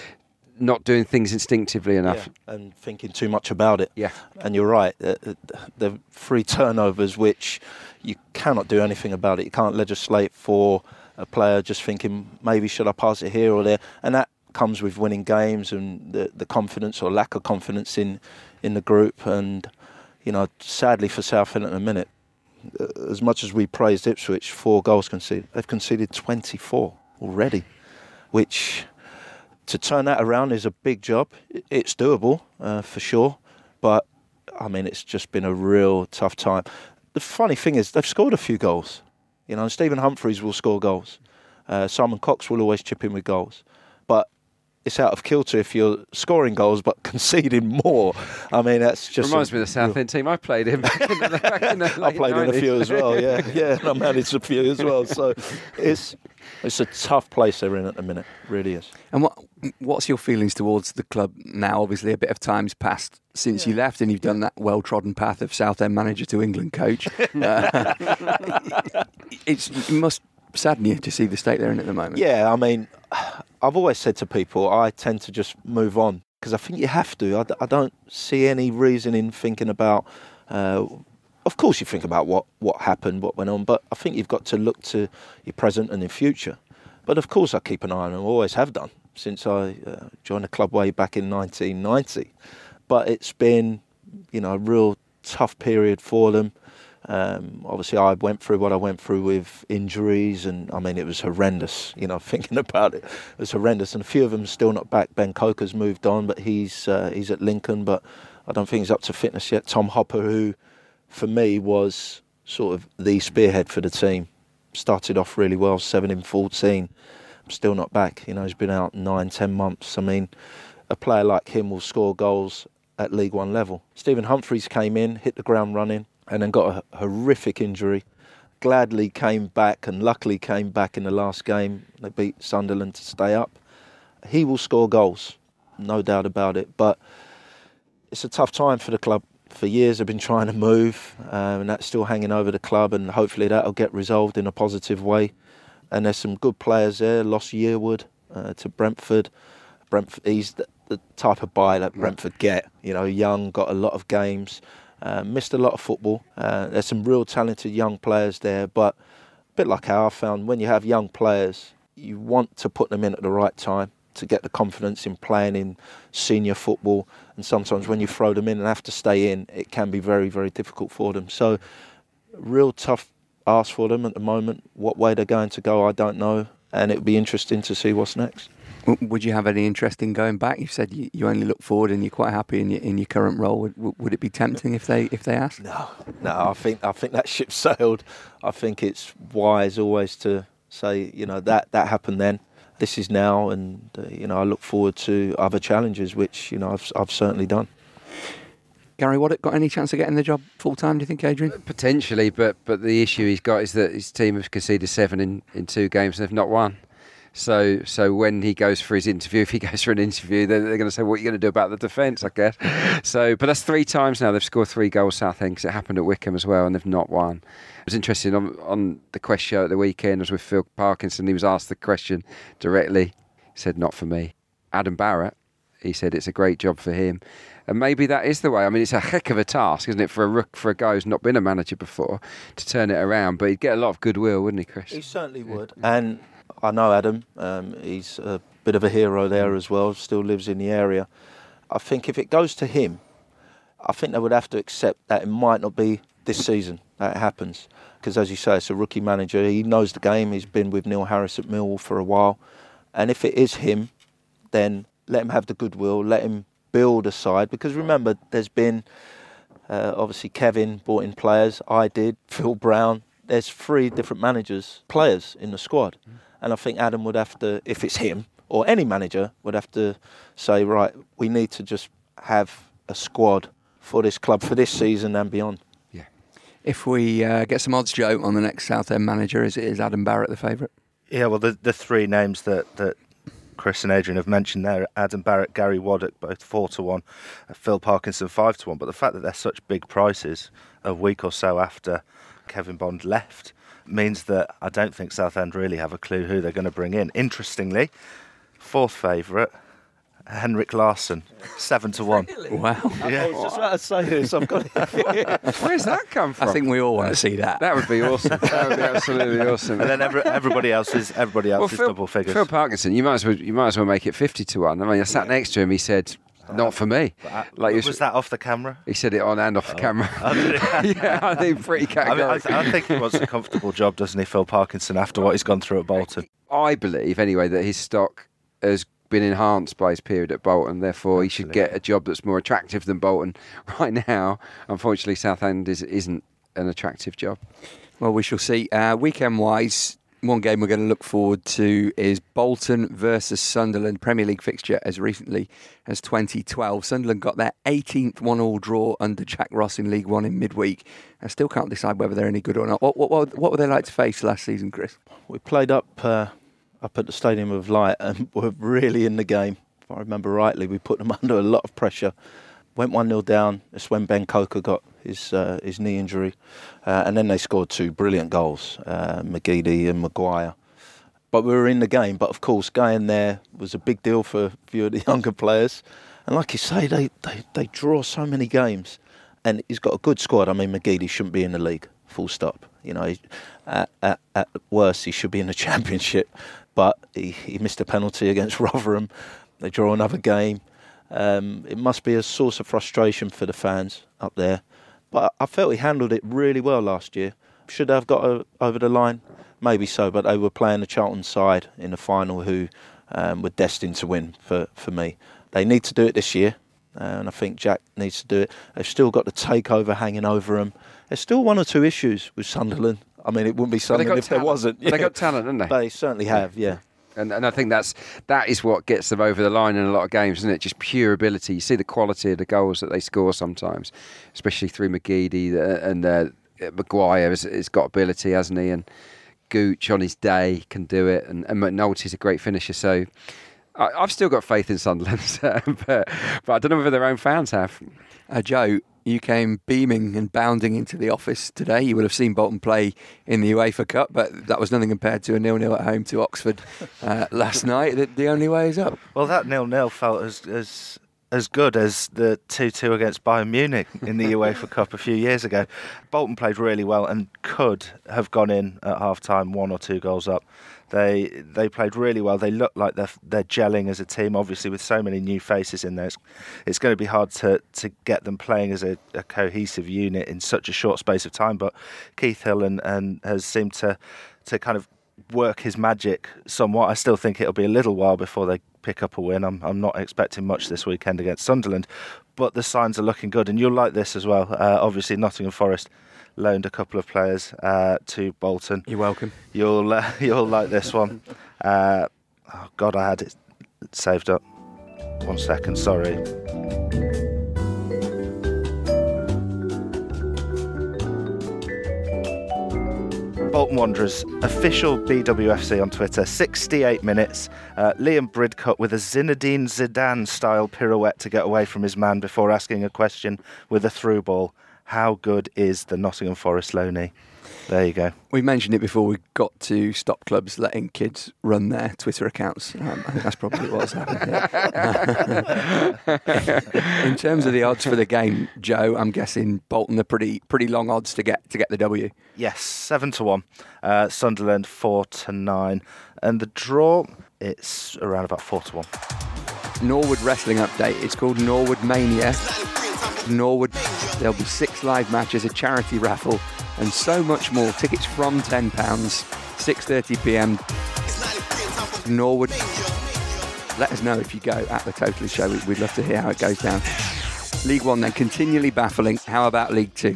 not doing things instinctively enough yeah, and thinking too much about it. Yeah, and you're right. The, the three turnovers, which you cannot do anything about it. You can't legislate for a player just thinking maybe should I pass it here or there, and that comes with winning games and the, the confidence or lack of confidence in, in the group. And, you know, sadly for Southend at a minute, uh, as much as we praised Ipswich, four goals conceded, they've conceded 24 already, which to turn that around is a big job. It's doable uh, for sure, but I mean, it's just been a real tough time. The funny thing is, they've scored a few goals. You know, Stephen Humphrys will score goals. Uh, Simon Cox will always chip in with goals. But it's out of kilter if you're scoring goals but conceding more. I mean, that's just Reminds a- me of the Southend team I played in back in the, back in the I late played in a few as well. Yeah, yeah, and I managed a few as well. So it's it's a tough place they're in at the minute. Really is. And what what's your feelings towards the club now? Obviously, a bit of time's passed since you left, and you've done that well-trodden path of Southend manager to England coach. Uh, it's, it must sadden you to see the state they're in at the moment. Yeah, I mean, I've always said to people, I tend to just move on because I think you have to. I don't see any reason in thinking about. Uh, of course, you think about what, what happened, what went on, but I think you've got to look to your present and your future. But of course, I keep an eye on them, always have done since I uh, joined the club way back in 1990. But it's been, you know, a real tough period for them. Um, obviously, I went through what I went through with injuries, and I mean, it was horrendous. You know, thinking about it, it was horrendous. And a few of them still not back. Ben Coker's moved on, but he's uh, he's at Lincoln, but I don't think he's up to fitness yet. Tom Hopper, who for me was sort of the spearhead for the team, started off really well, seven in fourteen. Still not back. You know, he's been out nine, ten months. I mean, a player like him will score goals at League One level. Stephen Humphrys came in, hit the ground running, and then got a horrific injury. Gladly came back and luckily came back in the last game. They beat Sunderland to stay up. He will score goals, no doubt about it. But it's a tough time for the club. For years, they've been trying to move, um, and that's still hanging over the club. And hopefully, that'll get resolved in a positive way. And there's some good players there. Lost Yearwood uh, to Brentford. Brentford, he's the, the type of buy that Brentford get. You know, young, got a lot of games, uh, missed a lot of football. Uh, there's some real talented young players there, but a bit like how I found when you have young players, you want to put them in at the right time to get the confidence in playing in senior football. And sometimes when you throw them in and have to stay in, it can be very, very difficult for them. So, real tough ask for them at the moment. What way they're going to go, I don't know. And it'll be interesting to see what's next. W- Would you have any interest in going back? You said you, you only look forward and you're quite happy in your in your current role. Would, would- would it be tempting if they if they asked? No, no. I think I think that ship sailed. I think it's wise always to say, you know, that that happened then. This is now, and uh, you know, I look forward to other challenges, which you know I've I've certainly done. Gary Waddock got any chance of getting the job full time? Do you think, Adrian? Potentially, but but the issue he's got is that his team have conceded seven in, in two games and they've not won. So so when he goes for his interview, if he goes for an interview, they're, they're going to say, "What are you going to do about the defence?" I guess. So, but that's three times now they've scored three goals. Southend 'cause it happened at Wycombe as well, and they've not won. It was interesting on on the Quest show at the weekend. I was with Phil Parkinson. He was asked the question directly. He said, "Not for me." Adam Barrett. He said it's a great job for him, and maybe that is the way. I mean, it's a heck of a task, isn't it, for a rook for a guy who's not been a manager before to turn it around. But he'd get a lot of goodwill, wouldn't he, Chris? He certainly would. And I know Adam. Um, he's a bit of a hero there as well. Still lives in the area. I think if it goes to him, I think they would have to accept that it might not be this season that it happens. Because as you say, it's a rookie manager. He knows the game. He's been with Neil Harris at Millwall for a while. And if it is him, then let him have the goodwill. Let him build a side. Because remember, there's been uh, obviously Kevin brought in players. I did. Phil Brown. There's three different managers, players in the squad, and I think Adam would have to, if it's him or any manager, would have to say, right, we need to just have a squad for this club for this season and beyond. Yeah. If we uh, get some odds, Joe, on the next Southend manager, is is Adam Barrett the favourite? Yeah, well, the the three names that, that Chris and Adrian have mentioned there Adam Barrett, Gary Waddock, both 4 to 1, uh, Phil Parkinson 5 to 1. But the fact that they're such big prices a week or so after Kevin Bond left means that I don't think Southend really have a clue who they're going to bring in. Interestingly, fourth favourite, Henrik Larsson, 7 to 1. Wow. I was just about to say this. I've got. Where's that come from? I think we all want to see that. that would be awesome. That would be absolutely awesome. And then every, everybody else is everybody else well, is Phil, double figures. Phil Parkinson, you might as well you might as well make it fifty to one. I mean, I sat next to him. He said, "Not for me." Uh, Like was, you that off the camera? He said it on and off the camera. yeah, I think pretty I, mean, I, categorical. I think he wants a comfortable job, doesn't he, Phil Parkinson, after what he's gone through at Bolton? I believe anyway that his stock has been enhanced by his period at Bolton. Therefore, he should get a job that's more attractive than Bolton. Right now, unfortunately, Southend is, isn't an attractive job. Well, we shall see. Uh, weekend wise, One game we're going to look forward to is Bolton versus Sunderland, Premier League fixture as recently as 2012. Sunderland got their 18th one-all draw under Jack Ross in League One in midweek. I still can't decide whether they're any good or not. What, what, what, what were they like to face last season, Chris? We played up uh, up at the Stadium of Light and were really in the game. If I remember rightly, we put them under a lot of pressure. Went 1 0 down. That's when Ben Coker got his uh, his knee injury. Uh, and then they scored two brilliant goals, uh, McGeady and Maguire. But we were in the game. But of course, going there was a big deal for a few of the younger players. And like you say, they, they, they draw so many games. And he's got a good squad. I mean, McGeady shouldn't be in the league, full stop. You know, at, at, at worst, he should be in the championship. But he, he missed a penalty against Rotherham. They draw another game. Um, it must be a source of frustration for the fans up there. But I felt he handled it really well last year. Should have got a, over the line, maybe so. But they were playing the Charlton side in the final, who um, were destined to win for, for me. They need to do it this year, uh, and I think Jack needs to do it. They've still got the takeover hanging over them. There's still one or two issues with Sunderland. I mean, it wouldn't be Sunderland if talent. there wasn't. But They got talent, haven't they? They certainly have, yeah. And, and I think that's that is what gets them over the line in a lot of games, isn't it? Just pure ability. You see the quality of the goals that they score sometimes, especially through McGeady and uh, Maguire has, has got ability, hasn't he? And Gooch on his day can do it, and, and McNulty's a great finisher. So I, I've still got faith in Sunderland, but, but I don't know whether their own fans have. Uh, Joe, you came beaming and bounding into the office today. You would have seen Bolton play in the UEFA Cup, but that was nothing compared to a nil-nil at home to Oxford uh, last night. The, the only way is up. Well, that nil-nil felt as as as good as the 2-2 against Bayern Munich in the UEFA Cup a few years ago. Bolton played really well and could have gone in at half-time one or two goals up. They they played really well. They look like they're they're gelling as a team. Obviously, with so many new faces in there, it's, it's going to be hard to, to get them playing as a, a cohesive unit in such a short space of time. But Keith Hill and, and has seemed to to kind of work his magic somewhat. I still think it'll be a little while before they pick up a win. I'm I'm not expecting much this weekend against Sunderland, but the signs are looking good, and you'll like this as well. Uh, obviously, Nottingham Forest loaned a couple of players uh, to Bolton. You're welcome. You'll uh, you'll like this one. Uh, oh God, I had it saved up. One second, sorry. Bolton Wanderers, official BWFC on Twitter, 68 minutes. Uh, Liam Bridcutt with a Zinedine Zidane style pirouette to get away from his man before asking a question with a through ball. How good is the Nottingham Forest loanee? There you go. We mentioned it before we got to stop clubs letting kids run their Twitter accounts. Um, I think that's probably what's happened. here. In terms of the odds for the game, Joe, I'm guessing Bolton are pretty pretty long odds to get to get the W. Yes, seven to one. Uh, Sunderland four to nine, and the draw it's around about four to one. Norwood wrestling update. It's called Norwood Mania. Norwood. There'll be six live matches, a charity raffle, and so much more. Tickets from ten pounds. 6:30 p.m. Norwood. Let us know if you go at the Totally Show. We- We'd love to hear how it goes down. League One then continually baffling. How about League Two?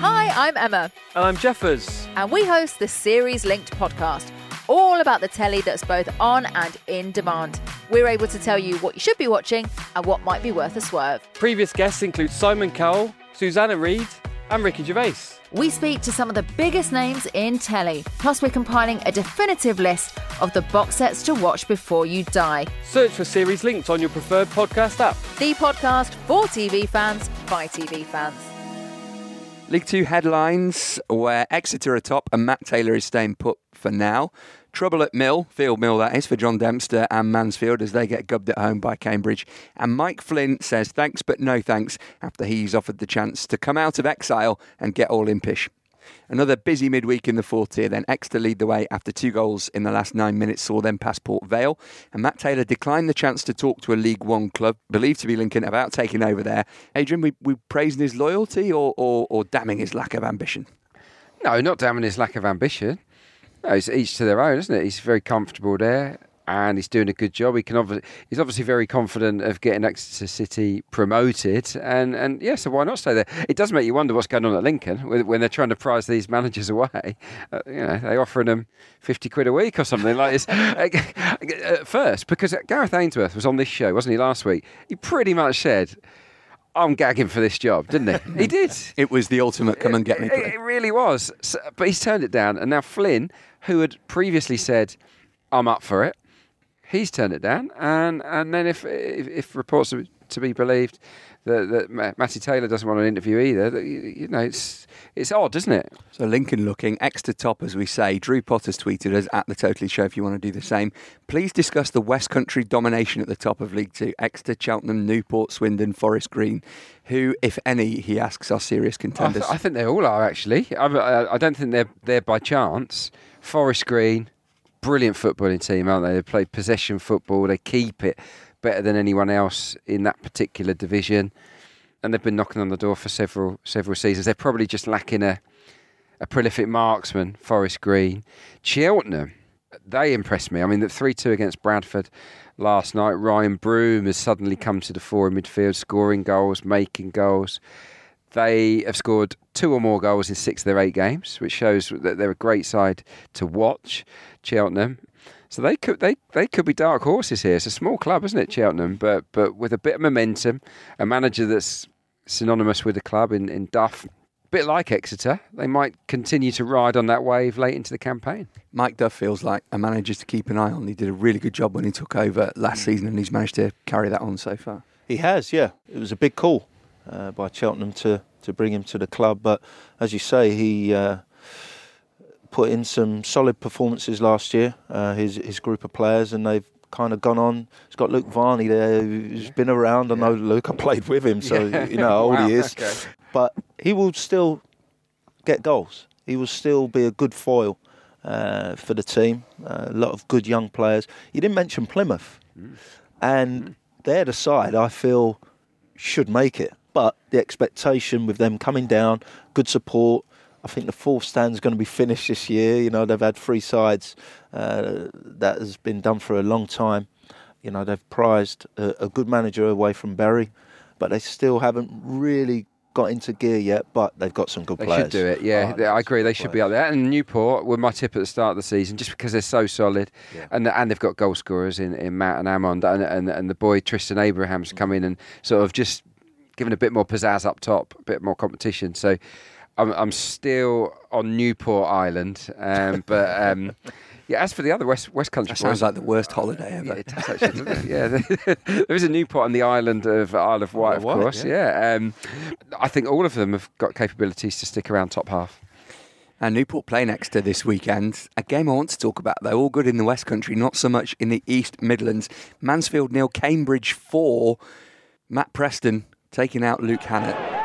Hi, I'm Emma, And I'm Jeffers. and we host the Series Linked podcast, all about the telly that's both on and in demand. We're able to tell you what you should be watching and what might be worth a swerve. Previous guests include Simon Cowell, Susanna Reid, and Ricky Gervais. We speak to some of the biggest names in telly, plus, we're compiling a definitive list of the box sets to watch before you die. Search for Series Linked on your preferred podcast app. The podcast for TV fans by TV fans. League Two headlines where Exeter are top and Matt Taylor is staying put for now. Trouble at Mill, Field Mill that is, for John Dempster and Mansfield as they get gubbed at home by Cambridge. And Mike Flynn says thanks but no thanks after he's offered the chance to come out of exile and get all impish. Another busy midweek in the fourth tier, then Exeter lead the way after two goals in the last nine minutes saw them pass Port Vale. And Matt Taylor declined the chance to talk to a League One club, believed to be Lincoln, about taking over there. Adrian, we, we praising his loyalty or, or, or damning his lack of ambition? No, not damning his lack of ambition. No, it's each to their own, isn't it? He's very comfortable there. and he's doing a good job. He can obviously, he's obviously very confident of getting Exeter City promoted, and and yeah, so why not stay there? It does make you wonder what's going on at Lincoln when they're trying to prize these managers away. Uh, you know, they're offering them fifty quid a week or something like this at first, because Gareth Ainsworth was on this show, wasn't he, last week? He pretty much said. I'm gagging for this job, didn't he? he did. It was the ultimate come and get me. It, it really was. So, but he's turned it down, and now Flynn, who had previously said, "I'm up for it," he's turned it down, and and then if if, if reports are to be believed that, that Matty Taylor doesn't want an interview either, you know it's it's odd, isn't it? So Lincoln looking extra top, as we say. Drew Potter's tweeted us at the Totally Show if you want to do the same. Please discuss the West Country domination at the top of League Two: Exeter, Cheltenham, Newport, Swindon, Forest Green. Who, if any, he asks, are serious contenders? I, th- I think they all are actually. I, I don't think they're there by chance. Forest Green, brilliant footballing team, aren't they? They play possession football. They keep it better than anyone else in that particular division, and they've been knocking on the door for several several seasons. They're probably just lacking a a prolific marksman, Forest Green. Cheltenham, they impressed me. I mean, the three two against Bradford last night. Ryan Broom has suddenly come to the fore in midfield, scoring goals, making goals. They have scored two or more goals in six of their eight games, which shows that they're a great side to watch. Cheltenham. So they could they, they could be dark horses here. It's a small club, isn't it, Cheltenham? But but with a bit of momentum, a manager that's synonymous with the club in, in Duff, a bit like Exeter, they might continue to ride on that wave late into the campaign. Mike Duff feels like a manager to keep an eye on. He did a really good job when he took over last season, and he's managed to carry that on so far. He has, yeah. It was a big call uh, by Cheltenham to, to bring him to the club, but as you say, he uh, put in some solid performances last year. Uh, his his group of players, and they've kind of gone on. He's got Luke Varney there, who's been around. I know Luke. I played with him, so yeah. you know how old wow, he is. Okay. But he will still get goals. He will still be a good foil uh, for the team. Uh, a lot of good young players. You didn't mention Plymouth, mm. and mm. they're the side I feel should make it. But the expectation with them coming down, good support, I think the fourth stand is going to be finished this year. You know, they've had three sides. Uh, that has been done for a long time. You know, they've prized a, a, good manager away from Bury, but they still haven't really got into gear yet. But they've got some good they players. They should do it. Yeah, oh, I agree. They should players. be up there. And Newport were my tip at the start of the season, just because they're so solid, yeah. and and they've got goal scorers in, in Matt and Amond, and, and and the boy Tristan Abrahams come in and sort of just given a bit more pizzazz up top, a bit more competition. So I'm, I'm still on Newport Island, um, but um, yeah. As for the other West West Country, that sounds like the worst holiday ever. Yeah, it does actually, doesn't it? Yeah, there is a Newport on the island of Isle of Wight, of course. Yeah, yeah. Um, I think all of them have got capabilities to stick around top half. And Newport play next to this weekend. A game I want to talk about, though, all good in the West Country, not so much in the East Midlands. Mansfield nil, Cambridge four. Matt Preston taking out Luke Hannant.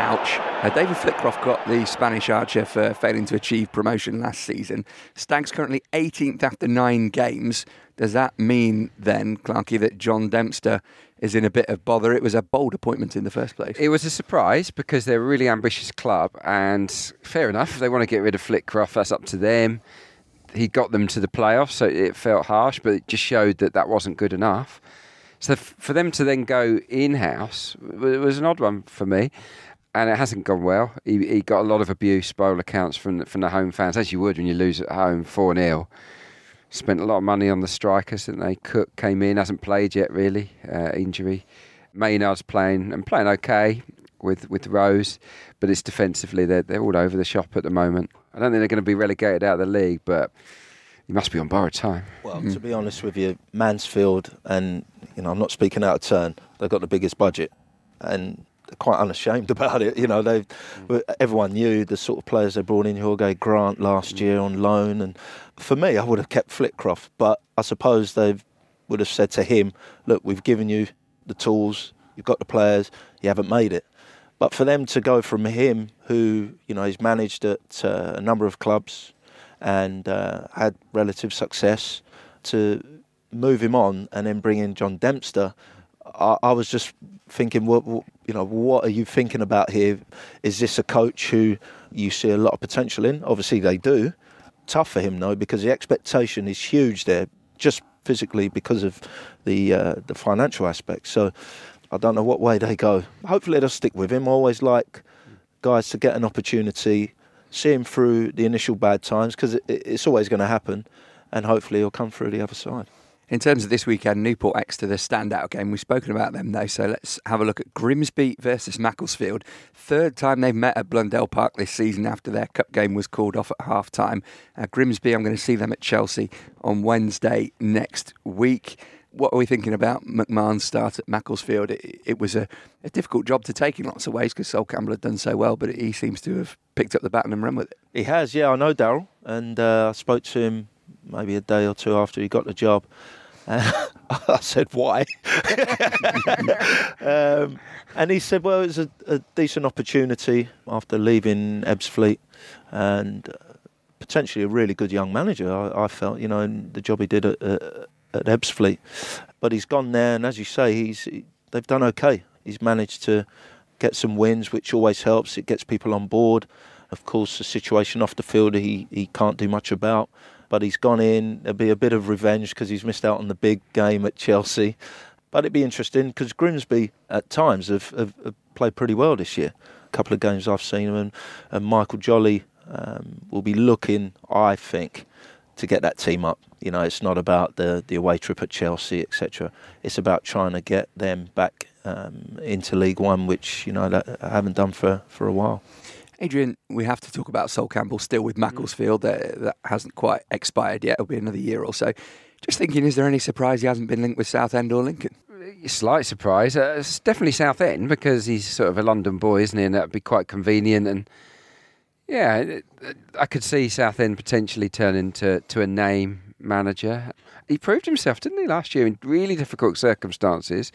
Ouch. Uh, David Flitcroft got the Spanish archer for failing to achieve promotion last season. Stags currently 18th after nine games. Does that mean then, Clarky, that John Dempster is in a bit of bother? It was a bold appointment in the first place. It was a surprise because they're a really ambitious club, and fair enough, if they want to get rid of Flitcroft, that's up to them. He got them to the playoffs, so it felt harsh, but it just showed that that wasn't good enough. So for them to then go in house was an odd one for me and it hasn't gone well. He, he got a lot of abuse by all accounts from from the home fans, as you would when you lose at home four 0 Spent a lot of money on the strikers, didn't they? Cook came in, hasn't played yet really, uh, injury. Maynard's playing and playing okay with with Rose, but it's defensively they're they're all over the shop at the moment. I don't think they're going to be relegated out of the league, but he must be on borrowed time. Well, mm. to be honest with you, Mansfield and you know I'm not speaking out of turn. They've got the biggest budget, and quite unashamed about it. You know, they mm. everyone knew the sort of players they brought in. Jorge Grant last mm. year on loan, and for me, I would have kept Flitcroft, but I suppose they would have said to him, "Look, we've given you the tools, you've got the players, you haven't made it." But for them to go from him, who you know he's managed at uh, a number of clubs and uh, had relative success, to move him on and then bring in John Dempster, I, I was just thinking, what, you know, what are you thinking about here? Is this a coach who you see a lot of potential in? Obviously, they do, tough for him though because the expectation is huge there, just physically because of the uh, the financial aspect. So I don't know what way they go. Hopefully they'll stick with him. I always like guys to get an opportunity, see him through the initial bad times because it, it's always going to happen, and hopefully he'll come through the other side. In terms of this weekend, Newport Exeter, the standout game. We've spoken about them though, so let's have a look at Grimsby versus Macclesfield. Third time they've met at Blundell Park this season after their cup game was called off at half time. Uh, Grimsby, I'm going to see them at Chelsea on Wednesday next week. What are we thinking about McMahon's start at Macclesfield? It, it was a, a, difficult job to take in lots of ways because Sol Campbell had done so well, but he seems to have picked up the baton and run with it. He has, yeah. I know Daryl, and uh, I spoke to him maybe a day or two after he got the job. I said, why? um, and he said, well, it was a, a, decent opportunity after leaving Ebbsfleet and uh, potentially a really good young manager, I, I felt, you know, in the job he did at, uh, at Ebbsfleet. But he's gone there, and as you say, he's they've done okay. He's managed to get some wins, which always helps. It gets people on board. Of course, the situation off the field he, he can't do much about but he's gone in. There'll be a bit of revenge because he's missed out on the big game at Chelsea. But it'd be interesting because Grimsby at times have, have, have, played pretty well this year. A couple of games I've seen them, and, and Michael Jolly um, will be looking, I think, to get that team up. You know, it's not about the, the away trip at Chelsea, etc. It's about trying to get them back um, into League One, which you know I haven't done for, for a while. Adrian, we have to talk about Sol Campbell still with Macclesfield. Uh, that hasn't quite expired yet. It'll be another year or so. Just thinking, is there any surprise he hasn't been linked with Southend or Lincoln? Slight surprise. Uh, it's definitely Southend because he's sort of a London boy, isn't he? And that'd be quite convenient. And yeah, I could see Southend potentially turning to, to a name manager. He proved himself, didn't he, last year in really difficult circumstances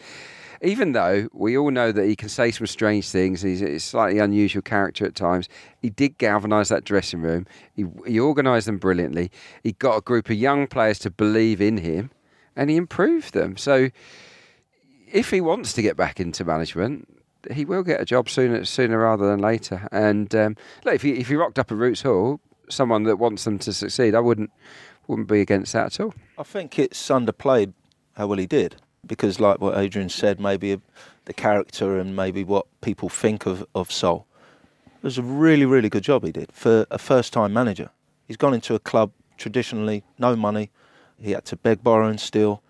even though we all know that he can say some strange things, he's a slightly unusual character at times, he did galvanise that dressing room. He, he organised them brilliantly. He got a group of young players to believe in him and he improved them. So if he wants to get back into management, he will get a job sooner sooner rather than later. And um, look, if he if he rocked up at Roots Hall, someone that wants them to succeed, I wouldn't wouldn't be against that at all. I think it's underplayed how well he did because, like what Adrian said, maybe the character and maybe what people think of, of Sol. It was a really, really good job he did for a first time manager. He's gone into a club traditionally, no money. He had to beg, borrow, and steal.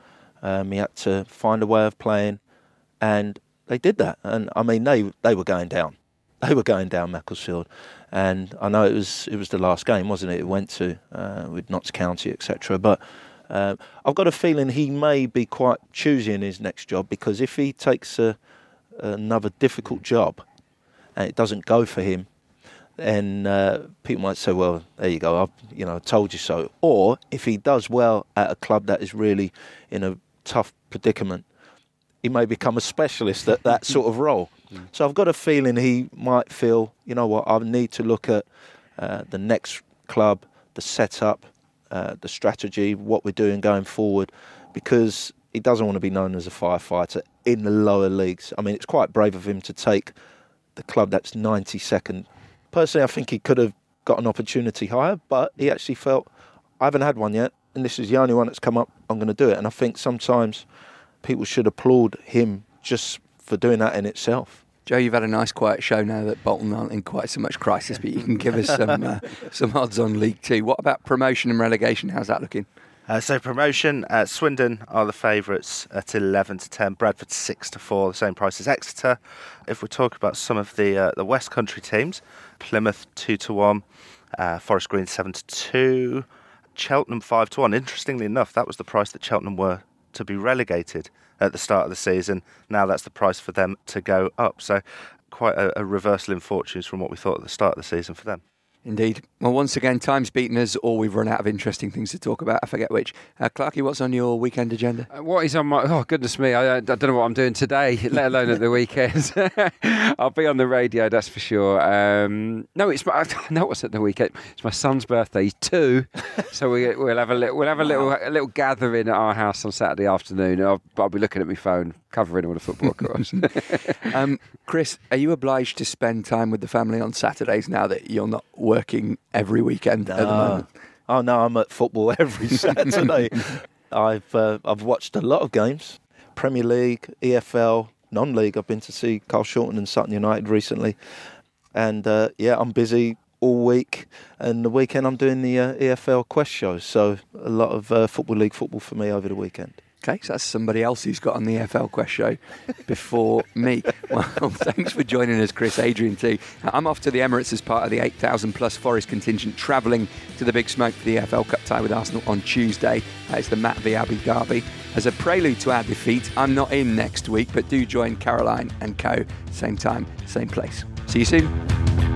Um, he had to find a way of playing, and they did that. And I mean, they they were going down. They were going down Macclesfield, and I know it was it was the last game, wasn't it? It went to uh, with Notts County, etc. But um, I've got a feeling he may be quite choosy in his next job because if he takes a, another difficult job and it doesn't go for him, then uh, people might say, "Well, there you go. I've you know told you so." Or if he does well at a club that is really in a tough predicament, he may become a specialist at that sort of role. So I've got a feeling he might feel, you know what, I need to look at uh, the next club, the setup, uh, the strategy, what we're doing going forward, because he doesn't want to be known as a firefighter in the lower leagues. I mean, it's quite brave of him to take the club that's 92nd. Personally, I think he could have got an opportunity higher, but he actually felt, I haven't had one yet, and this is the only one that's come up, I'm going to do it. And I think sometimes people should applaud him just for doing that in itself. Joe, you've had a nice quiet show now that Bolton aren't in quite so much crisis, but you can give us some uh, some odds on League Two. What about promotion and relegation? How's that looking? Uh, so promotion, uh, Swindon are the favourites at 11 to 10, Bradford 6 to 4, the same price as Exeter. If we talk about some of the uh, the West Country teams, Plymouth 2 to 1, uh, Forest Green 7 to 2, Cheltenham 5 to 1. Interestingly enough, that was the price that Cheltenham were to be relegated at the start of the season. Now that's the price for them to go up. So quite a, a reversal in fortunes from what we thought at the start of the season for them. Indeed. Well, once again, time's beaten us, or we've run out of interesting things to talk about. I forget which. Uh, Clarky, what's on your weekend agenda? Uh, what is on my? Oh goodness me! I, I, don't know what I'm doing today, let alone at the weekend. I'll be on the radio, that's for sure. Um, no, it's my. I know what's at the weekend. It's my son's birthday. He's two, so we, will have a little. We'll have a little a little gathering at our house on Saturday afternoon. I'll, I'll be looking at my phone, covering all the football, of course. um, Chris, are you obliged to spend time with the family on Saturdays now that you're not working every weekend no. at the moment? Oh no, I'm at football every Saturday. I've uh, I've watched a lot of games, Premier League, EFL, non-league. I've been to see Carl Shorten and Sutton United recently, and uh, yeah, I'm busy all week. And the weekend, I'm doing the uh, EFL Quest show. So a lot of uh, football league football for me over the weekend. Okay, so that's somebody else who's got on the FL Quest show before me. Well, thanks for joining us, Chris. Adrian, too. I'm off to the Emirates as part of the 8,000 plus Forest contingent travelling to the Big Smoke for the FL Cup tie with Arsenal on Tuesday. Uh, it's the Matt v Abbey derby. As a prelude to our defeat, I'm not in next week, but do join Caroline and co. Same time, same place. See you soon.